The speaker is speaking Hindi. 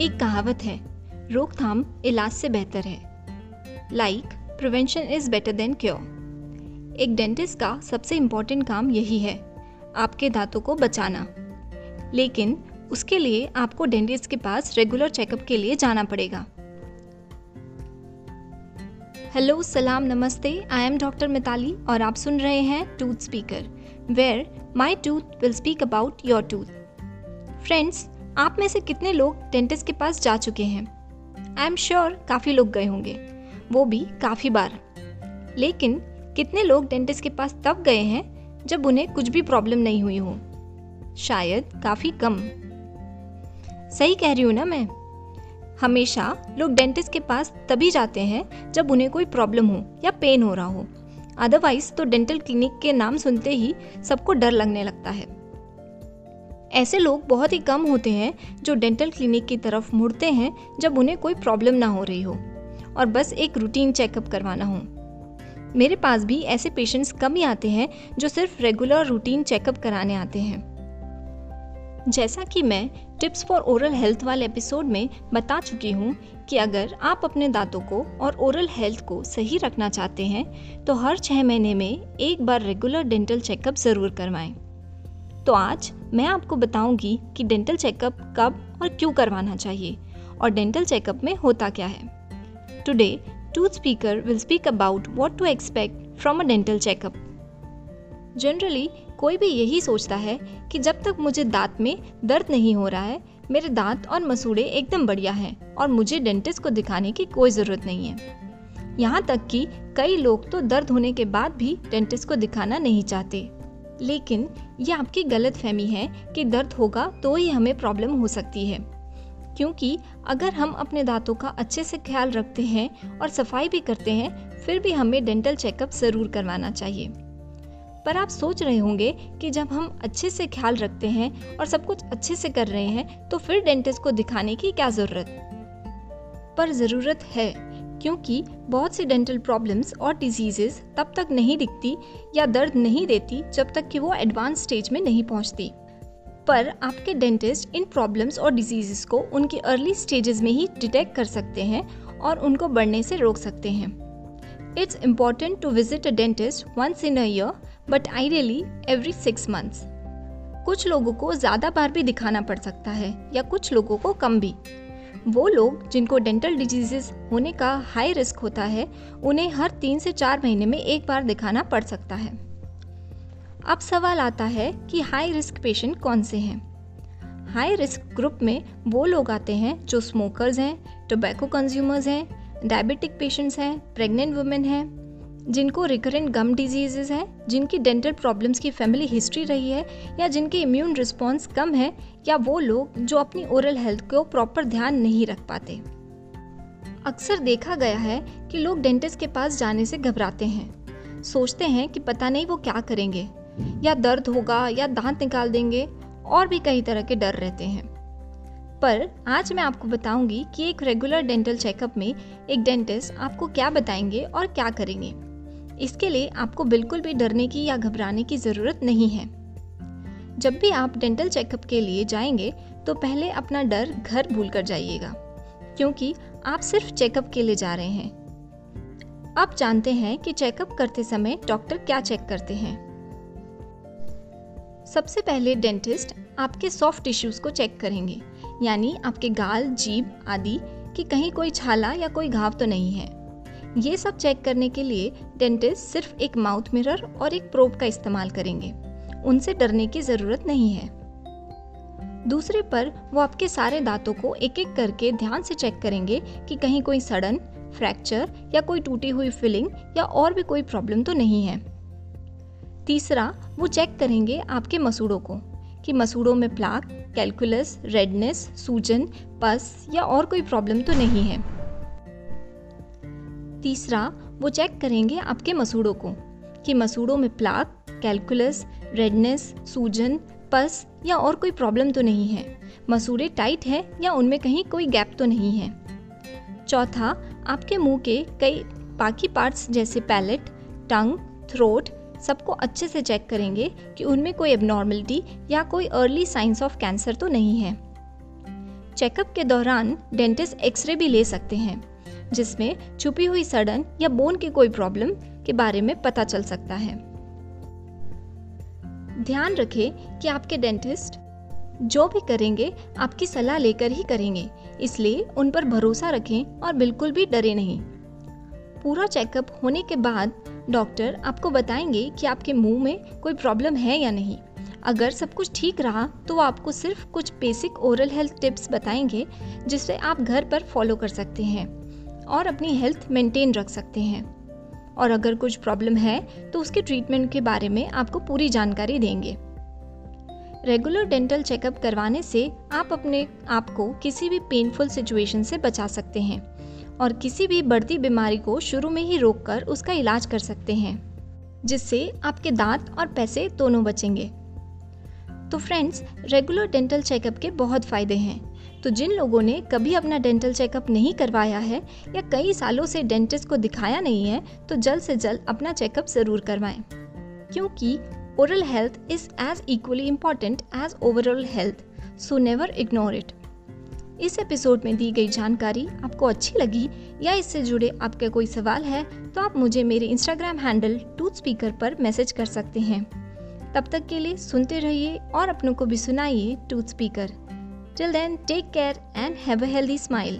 एक कहावत है, रोकथाम इलाज से बेहतर है। Like prevention is better than cure एक डेंटिस्ट का सबसे इम्पोर्टेंट काम यही है, आपके दांतों को बचाना। लेकिन उसके लिए आपको डेंटिस्ट के पास रेगुलर चेकअप के लिए जाना पड़ेगा। हेलो सलाम नमस्ते आई एम डॉक्टर मिताली और आप सुन रहे हैं tooth speaker where my tooth will speak about your tooth friends आप में से कितने लोग डेंटिस्ट के पास जा चुके हैं? आई एम श्योर काफ़ी लोग गए होंगे। वो भी काफ़ी बार। लेकिन कितने लोग डेंटिस्ट के पास तब गए हैं जब उन्हें कुछ भी प्रॉब्लम नहीं हुई हो? शायद काफ़ी कम। सही कह रही हूँ ना मैं? हमेशा लोग डेंटिस्ट के पास तभी जाते हैं जब उन्हें कोई प्रॉब्लम हो या पेन हो रहा हो। अदरवाइज़ तो डेंटल क्लिनिक के नाम सुनते ही सबको डर लगने लगता है। ऐसे लोग बहुत ही कम होते हैं जो डेंटल क्लिनिक की तरफ़ मुड़ते हैं जब उन्हें कोई प्रॉब्लम ना हो रही हो। और बस एक रूटीन चेकअप करवाना हो। मेरे पास भी ऐसे पेशेंट्स कम ही आते हैं जो सिर्फ़ रेगुलर रूटीन चेकअप कराने आते हैं। जैसा कि मैं टिप्स फॉर ओरल हेल्थ वाले एपिसोड में बता चुकी हूँ कि अगर आप अपने दांतों को और ओरल हेल्थ को सही रखना चाहते हैं तो हर छः महीने में एक बार रेगुलर डेंटल चेकअप ज़रूर करवाएँ। तो आज मैं आपको बताऊँगी कि डेंटल चेकअप कब और क्यों करवाना चाहिए और डेंटल चेकअप में होता क्या है। Today tooth speaker will speak about what to expect from a dental checkup generally कोई भी यही सोचता है कि जब तक मुझे दांत में दर्द नहीं हो रहा है, मेरे दांत और मसूड़े एकदम बढ़िया हैं और मुझे डेंटिस्ट को दिखाने की कोई ज़रूरत नहीं है। यहाँ तक कि कई लोग तो दर्द होने के बाद भी डेंटिस्ट को दिखाना नहीं चाहते। लेकिन ये आपकी गलत फहमी है कि दर्द होगा तो ही हमें प्रॉब्लम हो सकती है। क्योंकि अगर हम अपने दांतों का अच्छे से ख्याल रखते हैं और सफ़ाई भी करते हैं, फिर भी हमें डेंटल चेकअप ज़रूर करवाना चाहिए। पर आप सोच रहे होंगे कि जब हम अच्छे से ख्याल रखते हैं और सब कुछ अच्छे से कर रहे हैं तो फिर डेंटिस्ट को दिखाने की क्या ज़रूरत? पर ज़रूरत है। क्योंकि बहुत सी डेंटल प्रॉब्लम्स और डिजीजेस तब तक नहीं दिखती या दर्द नहीं देती जब तक कि वो एडवांस स्टेज में नहीं पहुँचती। पर आपके डेंटिस्ट इन प्रॉब्लम्स और डिजीजेस को उनकी अर्ली स्टेजेस में ही डिटेक्ट कर सकते हैं और उनको बढ़ने से रोक सकते हैं। It's important to visit a dentist once in a year but ideally every six months कुछ लोगों को ज़्यादा बार भी दिखाना पड़ सकता है या कुछ लोगों को कम भी। वो लोग जिनको डेंटल डिजीजेस होने का हाई रिस्क होता है, उन्हें हर तीन से चार महीने में एक बार दिखाना पड़ सकता है। अब सवाल आता है कि हाई रिस्क पेशेंट कौन से हैं? हाई रिस्क ग्रुप में वो लोग आते हैं जो स्मोकर्स हैं टोबैको कंज्यूमर्स हैं डायबिटिक पेशेंट्स हैं प्रेग्नेंट वुमेन हैं। जिनको रिकरेंट गम डिजीजेज हैं, जिनकी डेंटल प्रॉब्लम्स की फैमिली हिस्ट्री रही है, या जिनके इम्यून रिस्पॉन्स कम है, या वो लोग जो अपनी ओरल हेल्थ को प्रॉपर ध्यान नहीं रख पाते। अक्सर देखा गया है कि लोग डेंटिस्ट के पास जाने से घबराते हैं। सोचते हैं कि पता नहीं वो क्या करेंगे। या दर्द होगा, या दांत निकाल देंगे, और भी कई तरह के डर रहते हैं। पर आज मैं आपको बताऊँगी कि एक रेगुलर डेंटल चेकअप में एक डेंटिस्ट आपको क्या बताएँगे और क्या करेंगे। इसके लिए आपको बिल्कुल भी डरने की या घबराने की ज़रूरत नहीं है। जब भी आप डेंटल चेकअप के लिए जाएँगे तो पहले अपना डर घर भूल कर जाइएगा, क्योंकि आप सिर्फ़ चेकअप के लिए जा रहे हैं। आप जानते हैं कि चेकअप करते समय डॉक्टर क्या चेक करते हैं। सबसे पहले डेंटिस्ट आपके सॉफ्ट टिश्यूज को चेक करेंगे, यानी आपके गाल, जीभ आदि कि कहीं कोई छाला या कोई घाव तो नहीं है। ये सब चेक करने के लिए डेंटिस्ट सिर्फ़ एक माउथ मिरर और एक प्रोब का इस्तेमाल करेंगे। उनसे डरने की ज़रूरत नहीं है। दूसरे पर वो आपके सारे दांतों को एक एक करके ध्यान से चेक करेंगे कि कहीं कोई सडन फ्रैक्चर या कोई टूटी हुई फिलिंग या और भी कोई प्रॉब्लम तो नहीं है। तीसरा, वो चेक करेंगे आपके मसूड़ों को कि मसूड़ों में प्लाक कैलकुलस रेडनेस सूजन पस या और कोई प्रॉब्लम तो नहीं है। तीसरा, वो चेक करेंगे आपके मसूड़ों को कि मसूड़ों में प्लाक कैलकुलस रेडनेस सूजन पस या और कोई प्रॉब्लम तो नहीं है। मसूड़े टाइट है या उनमें कहीं कोई गैप तो नहीं है। चौथा, आपके मुँह के कई बाकी पार्ट्स जैसे पैलेट टंग थ्रोट सबको अच्छे से चेक करेंगे कि उनमें कोई एबनॉर्मलिटी या कोई अर्ली साइंस ऑफ़ कैंसर तो नहीं है। चेकअप के दौरान डेंटिस्ट एक्सरे भी ले सकते हैं। जिसमें छुपी हुई सड़न या बोन की कोई प्रॉब्लम के बारे में पता चल सकता है। ध्यान रखें कि आपके डेंटिस्ट जो भी करेंगे, आपकी सलाह लेकर ही करेंगे, इसलिए उन पर भरोसा रखें और बिल्कुल भी डरे नहीं। पूरा चेकअप होने के बाद डॉक्टर आपको बताएँगे कि आपके मुँह में कोई प्रॉब्लम है या नहीं। अगर सब कुछ ठीक रहा तो वो आपको सिर्फ़ कुछ बेसिक ओरल हेल्थ टिप्स बताएँगे जिसे आप घर पर फॉलो कर सकते हैं। और अपनी हेल्थ मेंटेन रख सकते हैं। और अगर कुछ प्रॉब्लम है तो उसके ट्रीटमेंट के बारे में आपको पूरी जानकारी देंगे। रेगुलर डेंटल चेकअप करवाने से आप अपने आप को किसी भी पेनफुल सिचुएशन से बचा सकते हैं और किसी भी बढ़ती बीमारी को शुरू में ही रोककर उसका इलाज कर सकते हैं, जिससे आपके दांत और पैसे दोनों बचेंगे। तो फ्रेंड्स रेगुलर डेंटल चेकअप के बहुत फ़ायदे हैं। तो जिन लोगों ने कभी अपना डेंटल चेकअप नहीं करवाया है या कई सालों से डेंटिस्ट को दिखाया नहीं है तो जल्द से जल्द अपना चेकअप ज़रूर करवाएँ। क्योंकि oral health is as equally important as overall health so never ignore it इस एपिसोड में दी गई जानकारी आपको अच्छी लगी या इससे जुड़े आपके कोई सवाल है तो आप मुझे मेरे इंस्टाग्राम हैंडल टूथ स्पीकर पर मैसेज कर सकते हैं। तब तक के लिए सुनते रहिए और अपनों को भी सुनाइए tooth speaker Till then, take care and have a healthy smile.